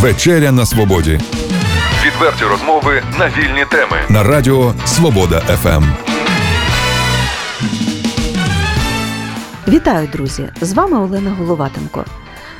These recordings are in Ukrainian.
Вечеря на свободі. Відверті розмови на вільні теми. На радіо Свобода ФМ. Вітаю, друзі! З вами Олена Головатенко.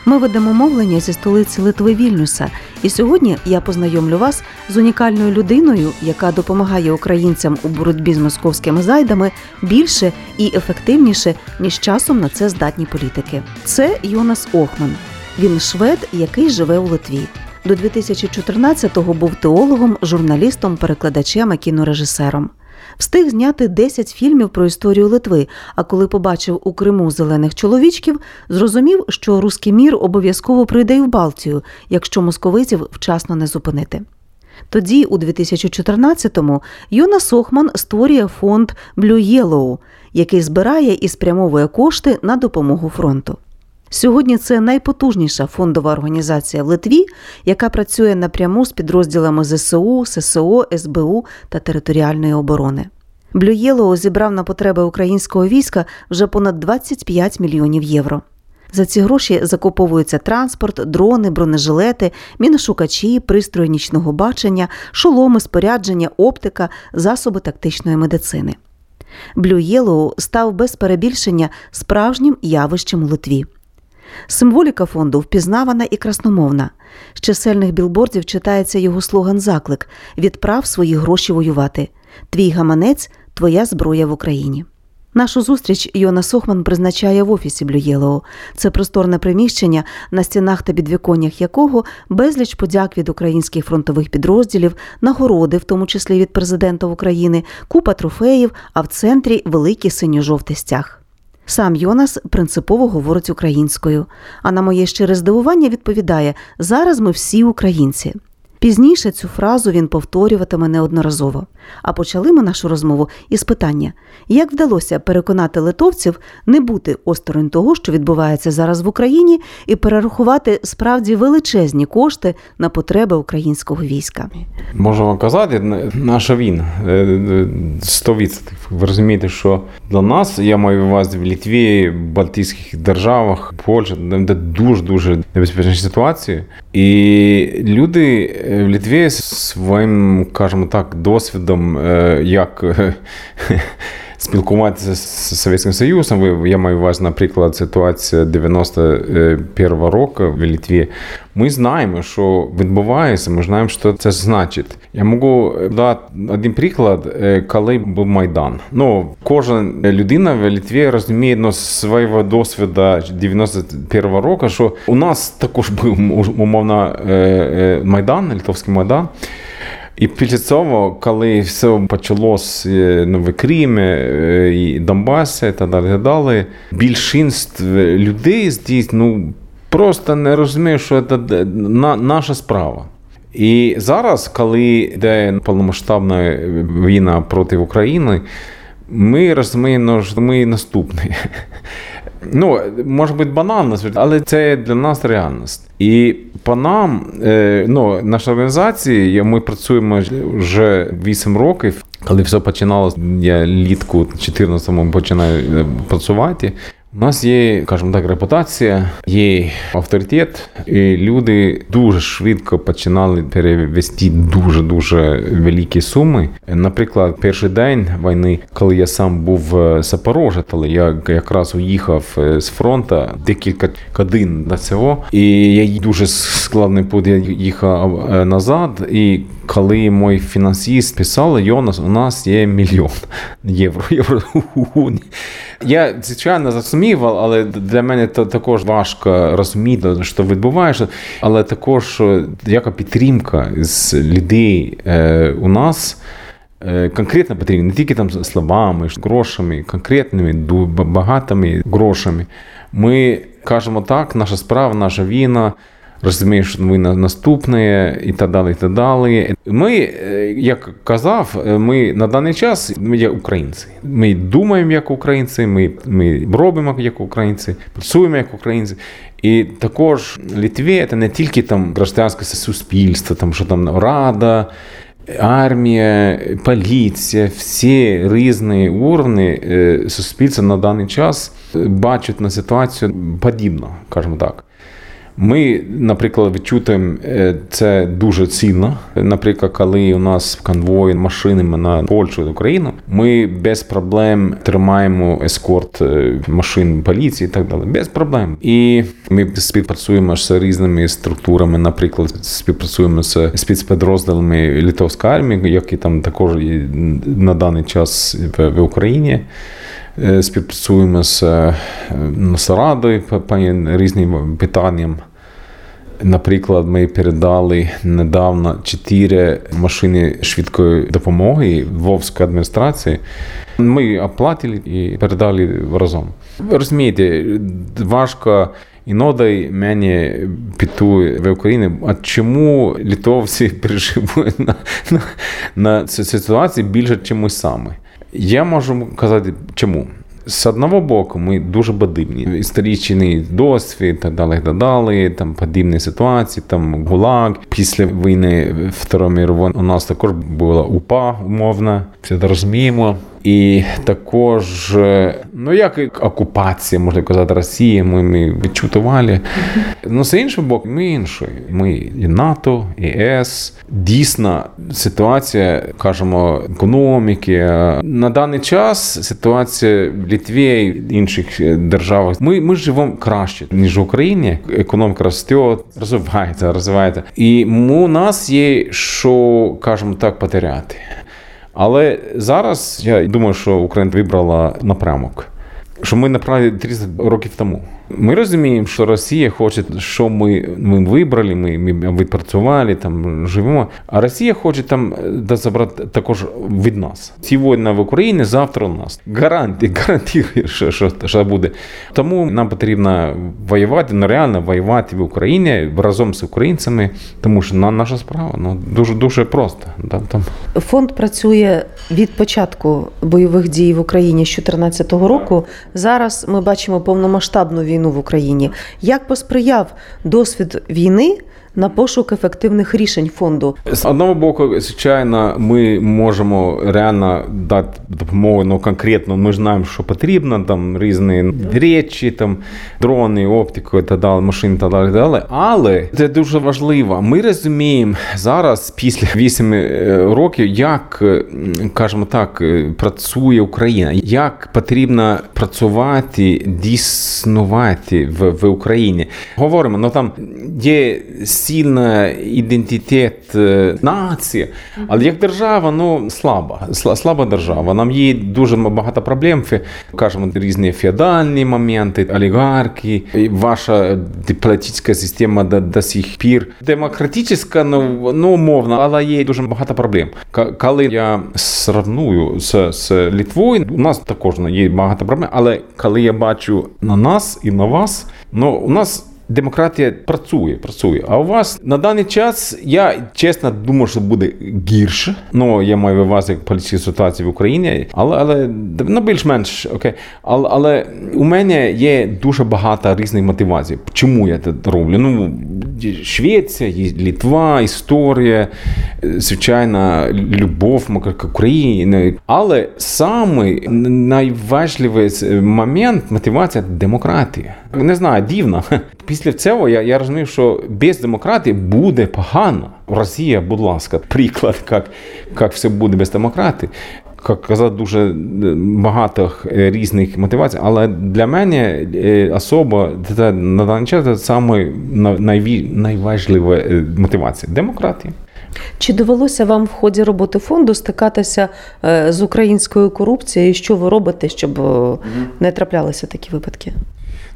Ми ведемо мовлення зі столиці Литви Вільнюса, і сьогодні я познайомлю вас з унікальною людиною, яка допомагає українцям у боротьбі з московськими зайдами більше і ефективніше, ніж часом на це здатні політики. Це Йонас Охман. Він швед, який живе у Литві. До 2014-го був теологом, журналістом, перекладачем і кінорежисером. Встиг зняти 10 фільмів про історію Литви. А коли побачив у Криму зелених чоловічків, зрозумів, що руський мір обов'язково прийде й в Балтію, якщо московитів вчасно не зупинити. Тоді, у 2014-му, Йона Сохман створює фонд Blue Yellow, який збирає і спрямовує кошти на допомогу фронту. Сьогодні це найпотужніша фондова організація в Литві, яка працює напряму з підрозділами ЗСУ, ССО, СБУ та територіальної оборони. Блюєлоу зібрав на потреби українського війська вже понад 25 мільйонів євро. За ці гроші закуповується транспорт, дрони, бронежилети, міношукачі, пристрої нічного бачення, шоломи, спорядження, оптика, засоби тактичної медицини. Блю став без перебільшення справжнім явищем у Литві. Символіка фонду впізнавана і красномовна. З чисельних білбордів читається його слоган Заклик Відправ свої гроші воювати. Твій гаманець, твоя зброя в Україні. Нашу зустріч Йона Сохман призначає в офісі Блюєлоу. Це просторне приміщення, на стінах та підвіконнях якого безліч подяк від українських фронтових підрозділів, нагороди, в тому числі від президента України, купа трофеїв, а в центрі великий синьо-жовтий стяг. Сам Йонас принципово говорить українською, а на моє щире здивування відповідає: зараз ми всі українці. Пізніше цю фразу він повторюватиме неодноразово. А почали ми нашу розмову із питання: як вдалося переконати литовців не бути осторонь того, що відбувається зараз в Україні, і перерахувати справді величезні кошти на потреби українського війська? Можу вам казати, наша війна 100%. Е, е, Ви розумієте, що для нас я маю увазі в Літві, Балтійських державах, Польща, де дуже дуже небезпечна ситуація, і люди в Літві своїм, кажемо так, досвідом, е, як е, спілкуватися з Совєтським Союзом. Я маю увазі, наприклад, ситуація 91-го року в Літві. Ми знаємо, що відбувається, ми знаємо, що це значить. Я можу дати один приклад, е, коли був Майдан. Ну, Кожна людина в Літві розуміє ну, свого досвіду 91-го року, що у нас також був умовно Майдан, Литовський Майдан. І після цього, коли все почалось ну, в Кримі, е, і Донбасі і так далі, далі, більшість людей здесь ну, просто не розуміє, що це наша справа. І зараз, коли йде повномасштабна війна проти України, ми розуміємо, що ми наступні. Ну, може бути банально, але це для нас реальність. І по нам, е, ну, наша організація, ми працюємо вже 8 років. Коли все починалося, я літку 14-му починаю е, працювати. У нас є, скажімо так, репутація, є авторитет, і люди дуже швидко починали перевести дуже дуже великі суми. Наприклад, перший день війни, коли я сам був в Запорожжі, але я якраз уїхав е, з фронту декілька годин до цього, і я дуже складний путь їхав е, назад. І коли мій фінансист писав, Йонас, у нас є мільйон євро. Я звичайно зрозумів, але для мене то також важко розуміти, що відбувається. Але також яка підтримка з людей е, у нас. Е, конкретно потрібно не тільки там словами, грошами, конкретними, багатими грошами. Ми кажемо так, наша справа, наша війна розумієш, ми наступне і так далі. і так далі. Ми, е, як казав, е, ми на даний час ми є українці. Ми думаємо як українці, ми ми робимо як українці, працюємо як українці. І також Літві це не тільки там гражданське суспільство, там що там рада. Армія, поліція, всі різні уровні е, суспільства на даний час бачать на ситуацію подібно, скажімо так. Ми, наприклад, відчутимо е, це дуже сильно. Наприклад, коли у нас конвої машинами на Польщу і Україну, ми без проблем тримаємо ескорт е, машин поліції і так далі. Без проблем. І ми співпрацюємо з різними структурами, наприклад, співпрацюємо з спецпідрозділами литовської армії, які там також на даний час в, Україні. Е, Співпрацюємо з Носарадою по, по різним питанням. Наприклад, ми передали недавно чотири машини швидкої допомоги Вовської адміністрації. Ми оплатили і передали разом. Розумієте, важко іноді мені піти в Україні, а чому литовці переживають на, на, на цю ситуацію більше, ніж ми самі? Я можу казати, чому. З одного боку, ми дуже подібні. Історичний досвід, так далі, так далі, там подібні ситуації, там ГУЛАГ. Після війни Второї мірової у нас також була УПА умовна, це розуміємо. І також, ну як окупація, можна казати, Росії, ми, ми відчутували. Ну, з іншого боку, ми інші. Ми і НАТО, і ЄС. Дійсно, ситуація, кажемо, економіки. На даний час ситуація в Литві і інших державах. Ми, ми живемо краще, ніж в Україні. Економіка росте, розвивається, розвивається. І у нас є, що, кажемо так, потеряти. Але зараз я думаю, що Україна вибрала напрямок, що ми направили 30 років тому. Ми розуміємо, що Росія хоче, що ми ми вибрали, ми ми відпрацювали, там живемо. А Росія хоче там забрати також від нас. Сьогодні в Україні, завтра у нас. Гарантія, гарантує, що, що, що буде. Тому нам потрібно воювати, ну реально воювати в Україні разом з українцями, тому що на наша справа ну дуже дуже просто. Там. Фонд працює від початку бойових дій в Україні з 2014 року. Зараз ми бачимо повномасштабну війну війну в Україні. Як посприяв досвід війни на пошук ефективних рішень фонду? З одного боку, звичайно, ми можемо реально дати допомогу ну, конкретно. Ми знаємо, що потрібно, там різні речі, там дрони, оптику, та далі, машини та далі, далі. Але це дуже важливо. Ми розуміємо зараз, після 8 років, як кажемо так, працює Україна, як потрібно працювати, дійснувати в, в Україні. Говоримо, ну там є сильна ідентитет нації, але як держава, ну слаба, слаба держава. Нам є дуже багато проблем. Кажемо, різні феодальні моменти, олігархи, ваша дипломатична система до, до сих пір. Демократична, ну, ну умовно, але є дуже багато проблем. Коли я сравную з, з Літвою, у нас також є багато проблем, але коли я бачу на нас і на вас, ну у нас. Демократія працює, працює. А у вас на даний час я чесно думаю, що буде гірше. Ну я маю увазі політичні ситуації в Україні, але але ну, більш-менш окей. Але але у мене є дуже багато різних мотивацій. Чому я це роблю? Ну Швеція, Літва, історія, звичайно, любов к Україні. Але самий найважливий момент мотивація демократія. Не знаю, дивно. Після цього я я розумію, що без демократії буде погано. Росія, будь ласка, приклад, як як все буде без демократії. Як казати, дуже багато різних мотивацій, але для мене особа це на даний час це саме найважлива мотивація демократія. Чи довелося вам в ході роботи фонду стикатися з українською корупцією? Що ви робите, щоб не траплялися такі випадки?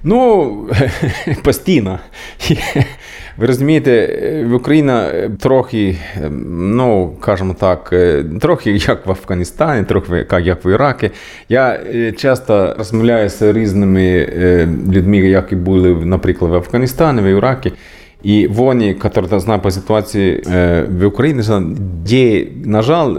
Ну, постійно. Ви розумієте, в Україні трохи, ну, кажемо так, трохи як в Афганістані, трохи як в Іракі. Я часто розмовляю з різними людьми, які були, наприклад, в Афганістані, в Іракі. І вони, які знають по ситуації в Україні, є, на жаль,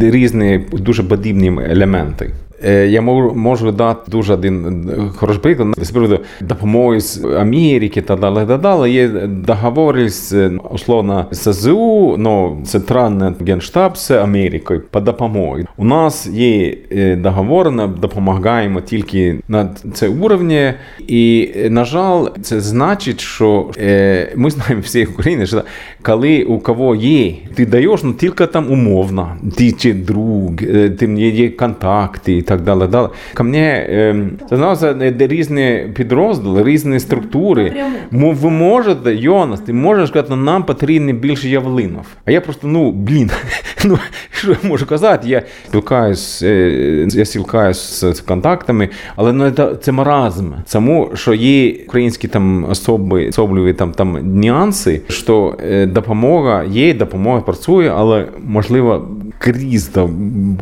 різні дуже подібні елементи. Е, Я можу, можу дати дуже один е, хороший приклад з приводу допомоги з Америки та далі, та далі. Є договори з е, условно СЗУ, ну, Центральний генштаб з Америкою по допомогі. У нас є договор, ми допомагаємо тільки на це уровні, і, на жаль, це значить, що ми знаємо всі в Україні, що коли у кого є, ти даєш, ну тільки там умовно, ти чи друг, е, ти є, контакти так далі. далі. Ко мені е, це різні підрозділи, різні структури. Мо- Ви можете, Йонас, ти можеш сказати, «Ну, нам потрібно більше явлинов. А я просто, ну, блін, ну, що я можу казати? Я спілкаюсь, е, я спілкаюсь з, з контактами, але ну, це, це маразм. Тому, що є українські там особи, особливі там, там нюанси, що е, допомога є, допомога працює, але можливо крізь там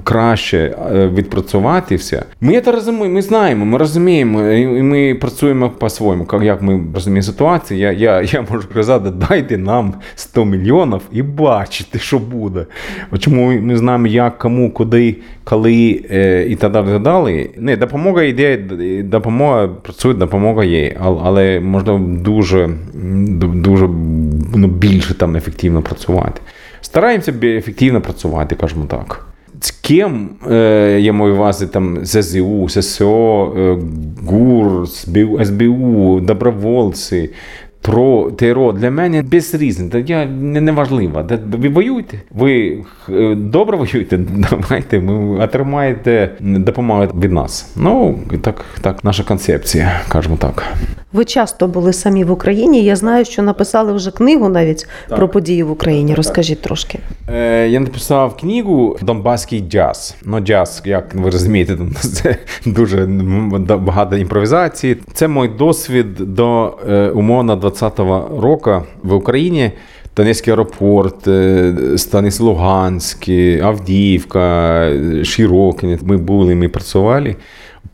краще е, відпрацювати все. Ми це розуміємо, ми знаємо, ми розуміємо, і ми працюємо по-своєму. Як- ми розуміємо ситуацію, я, я, я можу казати, дайте нам 100 мільйонів і бачите, що буде. Чому ми- знаємо, як, кому, куди, коли е, і так далі. далі. Не, допомога йде, допомога працює, допомога є, але можна дуже, дуже ну, більше там ефективно працювати. Стараємося ефективно працювати, кажемо так. З ким е, я маю увазі там ЗЗУ, ССО, е, ГУР, СБУ, добровольці, про ТРО для мене без різниці. Я не, не важлива. Ви воюєте? Ви е, добре воюєте? Давайте ви отримаєте допомогу від нас. Ну так, так, наша концепція, кажемо так. Ви часто були самі в Україні. Я знаю, що написали вже книгу навіть так. про події в Україні. Розкажіть так. трошки. Е, Я написав книгу Донбаський джаз. Ну, джаз, як ви розумієте, це дуже багато імпровізації. Це мой досвід до е, умовно 20 2020 року в Україні Донецький аеропорт, е, Станис Луганський, Авдіївка, Широкине. Ми були, ми працювали.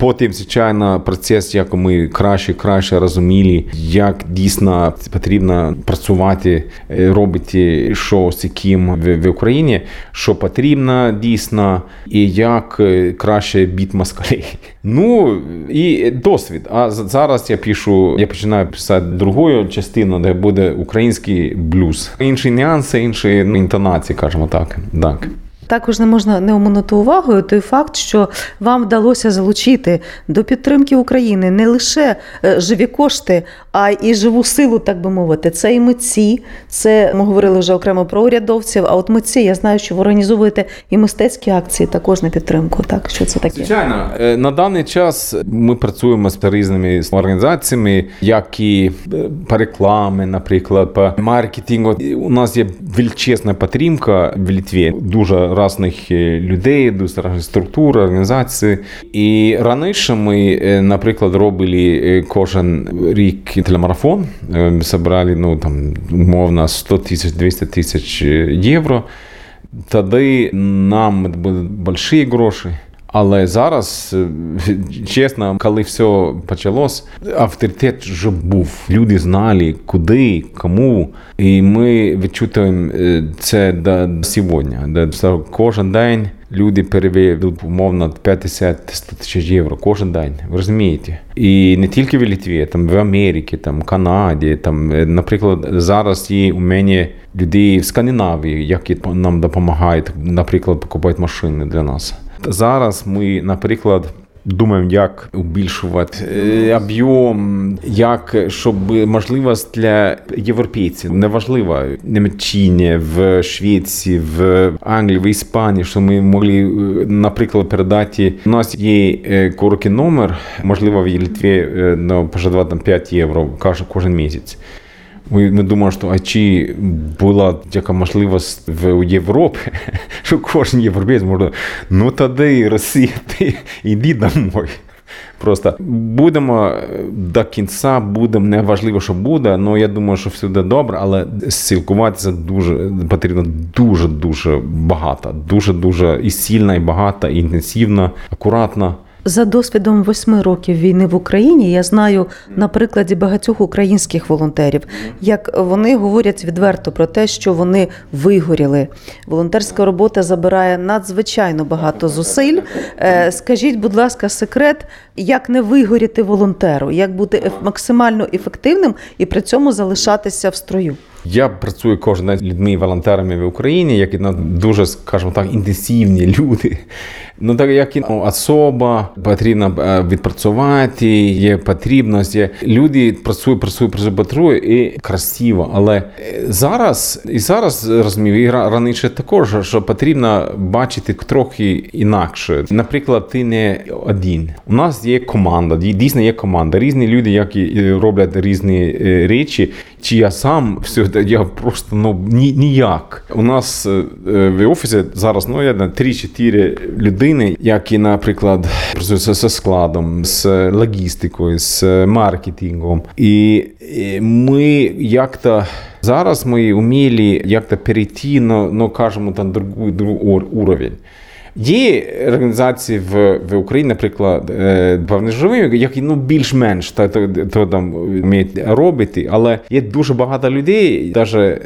Потім, звичайно, процес, як ми краще краще розуміли, як дійсно потрібно працювати, е, робити що з яким в, Україні, що потрібно дійсно, і як е, краще біт москалей. Ну і досвід. А за- зараз я пишу, я починаю писати другу частину, де буде український блюз. Інші нюанси, інші інтонації, кажемо так. так. Також не можна не оминути увагою той факт, що вам вдалося залучити до підтримки України не лише е, живі кошти, а і живу силу, так би мовити. Це і митці, це ми говорили вже окремо про урядовців. А от митці, я знаю, що ви організовуєте і мистецькі акції також на підтримку. Так, що це таке? Звичайно, Е, на даний час ми працюємо з різними організаціями, як і е, по реклами, наприклад, по маркетингу. У нас є величезна підтримка в Литві, дуже різних е, людей, дуже різних структур, організацій. І раніше ми, е, наприклад, робили е, кожен рік телемарафон. Ми зібрали ну, там, умовно 100 тисяч, 200 тисяч євро. Тоді нам були великі гроші. Але зараз, е, чесно, коли все почалось, авторитет вже був. Люди знали, куди, кому. І ми відчуваємо е, це до сьогодні. Де що Кожен день люди переведуть умовно 50-100 тисяч євро. Кожен день. Ви розумієте? І не тільки в Литві, там в Америці, там Канаді. Там, е, наприклад, зараз є у мене люди в Скандинавії, які нам допомагають, наприклад, покупати машини для нас. Зараз ми, наприклад, думаємо, як збільшувати е, об'єм, як щоб можливість для європейців неважливо в Німеччині, в Швеції, в Англії, в Іспанії, що ми могли, е, наприклад, передати. У нас є е, короткий номер, можливо, в Литві пожадувати там 5 євро кожен місяць. Ми, ми думаємо, що а була така можливість в Європі, що кожен європейць може, ну тоді Росія, ти йди домой. Просто будемо е, до кінця, будемо неважливо, що буде. але я думаю, що все буде добре, але спілкуватися дуже потрібно дуже дуже багато, дуже дуже і сильно, і багато, і інтенсивно, акуратно. За досвідом восьми років війни в Україні я знаю на прикладі багатьох українських волонтерів, як вони говорять відверто про те, що вони вигоріли. Волонтерська робота забирає надзвичайно багато зусиль. Е, Скажіть, будь ласка, секрет, як не вигоріти волонтеру, як бути максимально ефективним і при цьому залишатися в строю. Я працюю кожен день з людьми, волонтерами в Україні, які ну, дуже, скажімо так, інтенсивні люди. Ну, так як і ну, особа потрібно е, відпрацювати, є потрібність. Є. Люди працюють, працюють, працюють, працюють і красиво. Але е, зараз і зараз розумію, і раніше також, що потрібно бачити трохи інакше. Наприклад, ти не один. У нас є команда, дій- дійсно є команда. Різні люди, які е, роблять різні речі. Чи я сам все я просто ну ні, ніяк. У нас е, е, в офісі зараз ну я 3-4 людини, які, наприклад, працюють зі складом, з логістикою, з маркетингом. І ми як-то зараз ми вміли як-то перейти на, ну, кажемо, там другий, другий уровень. Є організації в, в Україні, наприклад, е, певні які ну більш-менш та, то, то там вміють робити, але є дуже багато людей, навіть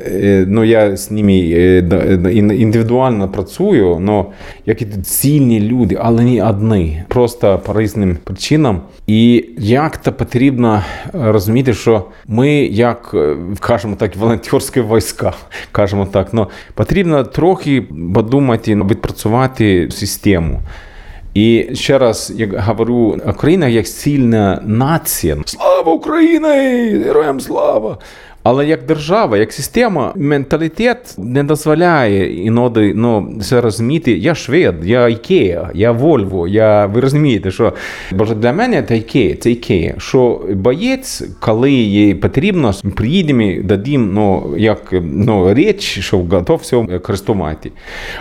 ну я з ними е, індивідуально працюю, но які сильні люди, але не одні, просто по різним причинам. І як то потрібно розуміти, що ми, як е, кажемо так, волонтерські війська, кажемо так, ну потрібно трохи подумати, відпрацювати систему. І ще раз я говорю, Україна як сильна нація. Слава Україні! Героям слава! Але як держава, як система, менталітет не дозволяє іноді ну, це розуміти. Я швед, я Ікея, я Вольво, я ви розумієте, що боже для мене це Ікея, це Ікея. Що боєць, коли їй потрібно, приїдемо, дадим ну, як ну, річ, що готов все користувати.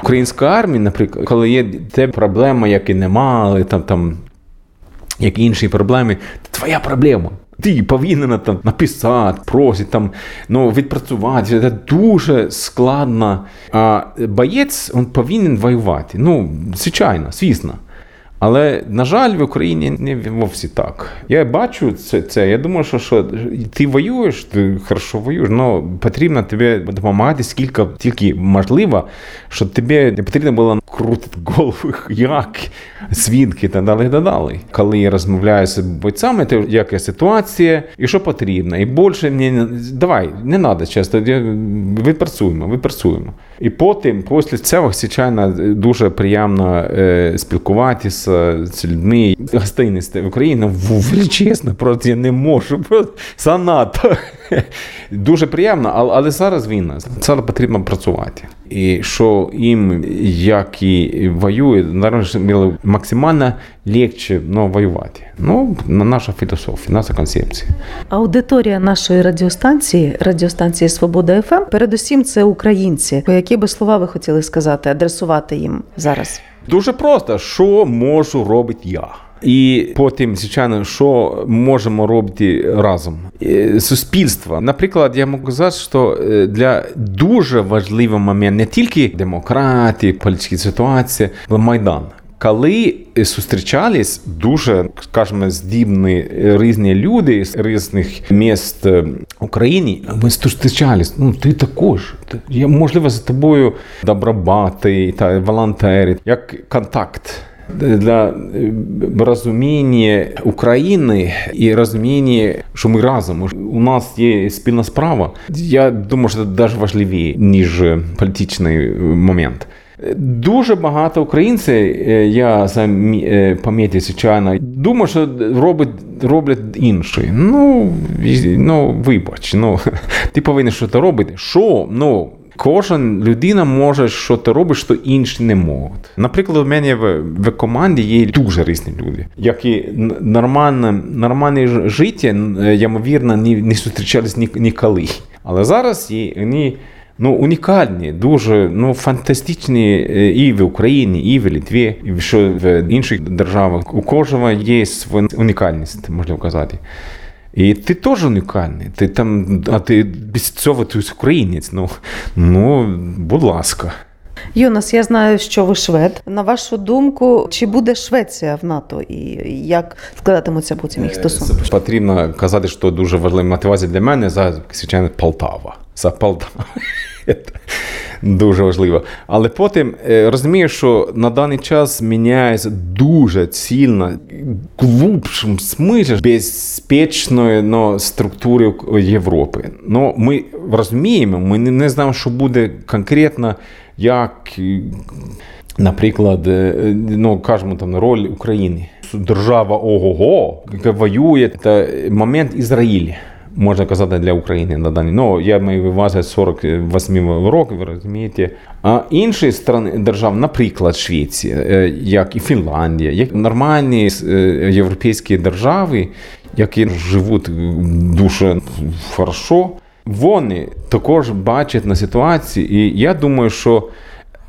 Українська армія, наприклад, коли є те проблема, які не мали, там там як інші проблеми, це твоя проблема. Ти повинен там написати, просить там, ну, відпрацювати. Це дуже складно. А боєць він повинен воювати. Ну, звичайно, звісно. Але, на жаль, в Україні не вовсі так. Я бачу це. це. Я думаю, що, що ти воюєш, ти хорошо воюєш, але потрібно тобі допомагати скільки тільки можливо, щоб тобі не потрібно було крутити голову, як свідки та далі та далі. Коли я розмовляю з бойцями, то яка ситуація і що потрібно. І більше мені давай, не треба часто. Відпрацюємо, відпрацюємо. І потім, після цього, звичайно, дуже приємно е, спілкуватися з людьми. Гостинність в Україні, ну, величезно, просто я не можу. Занадто. Дуже приємно, але, але зараз війна. Зараз потрібно працювати. І що їм, як і воюють, наразі було максимально легше ну, воювати. Ну, наша філософія, наша концепція. Аудиторія нашої радіостанції, радіостанції Свобода ФМ, передусім це українці. Які би слова ви хотіли сказати, адресувати їм зараз? Дуже просто, що можу робити я. І потім, звичайно, що можемо робити разом. Е, Суспільство. Наприклад, я можу сказати, що е, для дуже важливий момент не тільки демократії, політичні ситуації, але Майдан. Коли зустрічались дуже, скажімо, здібні е, різні люди з різних міст е, України, ми зустрічались. Ну, ти також. Я, можливо, за тобою добробати та волонтери, як контакт. Для е, розуміння України і розуміння, що ми разом, у нас є спільна справа. Я думаю, що це навіть важливіше, ніж політичний момент. Дуже багато українців, е, я замі- е, пам'ятаю, звичайно, думаю, що робить, роблять інші. Ну, ну, вибач, ну, ти повинен щось робити. Що? Ну, Кожен людина може щось робити, що інші не можуть. Наприклад, у мене в, в команді є дуже різні люди, які нормальне, нормальне життя, е, ймовірно, не, не зустрічались ні, ніколи. Але зараз є, вони ну, унікальні, дуже ну, фантастичні е, і в Україні, і в Литві, і що в інших державах. У кожного є своя унікальність, можна казати. І ти теж унікальний. Ти там, а ти без цього ти українець. Ну, ну будь ласка. Йонас, я знаю, що ви швед. На вашу думку, чи буде Швеція в НАТО і як складатимуться потім їх стосунки? Потрібно казати, що дуже важлива мотивація для мене за звичайно Полтава. За Полтава. Дуже важливо. Але потім е, розумію, що на даний час міняється дуже цільно, глубшим смислі безпечної ну, структури Європи. Ну, ми розуміємо, ми не, знаємо, що буде конкретно, як, наприклад, е, ну, кажемо там роль України. Держава ого-го, воює, це момент Ізраїля можна казати для України на даний. Ну, я маю увазі 48 років, ви розумієте. А інші страни держав, наприклад, Швеція, е, як і Фінландія, як нормальні е, європейські держави, які живуть дуже хорошо, вони також бачать на ситуації, і я думаю, що.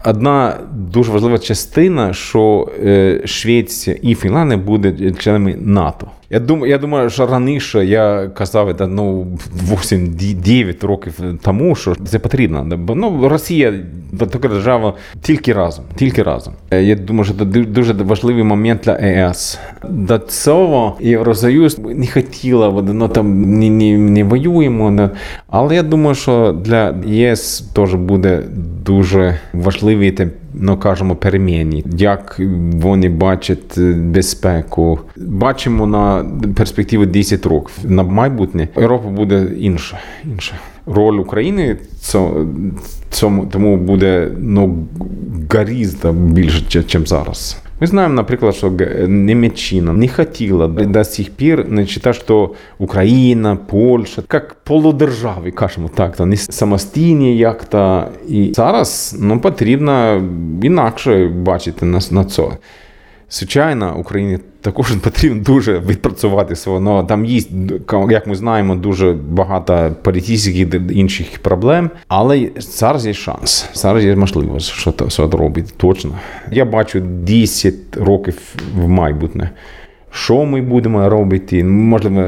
Одна дуже важлива частина, що е, Швеція і Фінландія будуть членами НАТО. Я думаю, я думаю, що раніше я казав це, ну 8-9 років тому, що це потрібно. Ну Росія така держава тільки разом. Тільки разом. Я думаю, що це дуже важливий момент для ЕС. До цього Євросоюз не хотіла, ну там не, не, не воюємо. Але я думаю, що для ЄС теж буде дуже важливі ну кажемо, перемінні, як вони бачать безпеку. Бачимо на перспективу 10 років. На майбутнє Європа буде інша. інша. Роль України цьому тому буде ну гораздо більше, ніж зараз. Ми знаємо, наприклад, що Німеччина не хотіла до сих пір не читати, що Україна, Польща, як полудержави, кажемо так, не самостійні як-то. І зараз ну, потрібно інакше бачити на, на це. Звичайно, Україні також потрібно дуже відпрацювати свого. Ну, там є, як ми знаємо, дуже багато політичних і інших проблем. Але зараз є шанс. Зараз є можливість, що це робити. Точно. Я бачу 10 років в майбутнє. Що ми будемо робити? Можливо,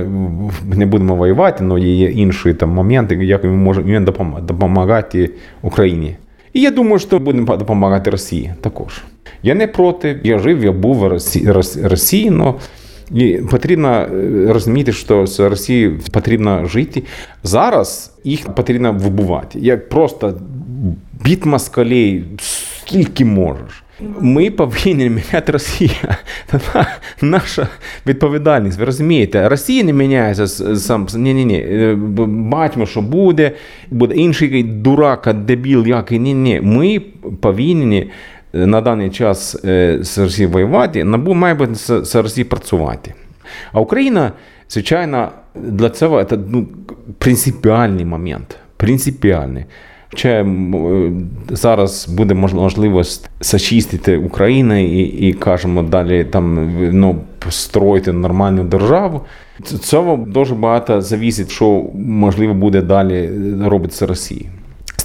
не будемо воювати, але є інші там моменти, як ми можемо допомагати Україні. І я думаю, що будемо допомагати Росії також. Я не проти, я жив, я був Росії, але і потрібно е, розуміти, що з Росією потрібно жити. Зараз їх потрібно вибувати. Як просто біт москалей скільки можеш. Ми повинні міняти Росію. Це наша відповідальність. Ви розумієте, Росія не міняється сам. Ні, ні, ні. Бачимо, що буде, буде інший дурак, дебіл, який ні, ні. Ми повинні на даний час е, Росією воювати, НАБУ має бути з працювати. А Україна, звичайно, для цього це ну, принципіальний момент. Принципіальний. Чи е, зараз буде можливість зачистити Україну і, і кажемо, далі там ну, строїти нормальну державу. Цього дуже багато завісить, що можливо буде далі робити Росія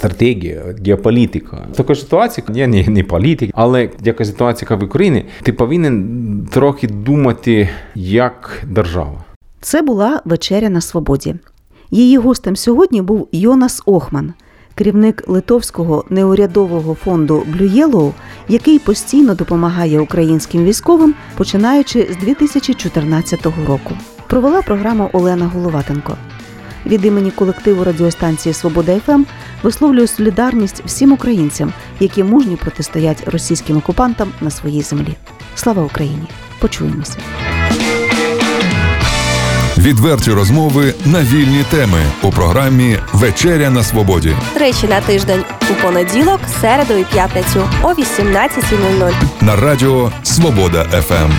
стратегія, геополітика. Така ситуація, я не, не політик, але яка ситуація в Україні, ти повинен трохи думати як держава. Це була вечеря на свободі. Її гостем сьогодні був Йонас Охман, керівник литовського неурядового фонду Yellow, який постійно допомагає українським військовим, починаючи з 2014 року. Провела програму Олена Головатенко. Від імені колективу радіостанції Свобода ФМ висловлюю солідарність всім українцям, які мужньо протистоять російським окупантам на своїй землі. Слава Україні! Почуємося. Відверті розмови на вільні теми у програмі Вечеря на Свободі. Тричі на тиждень у понеділок, середу і п'ятницю о 18.00. На радіо Свобода ФМ.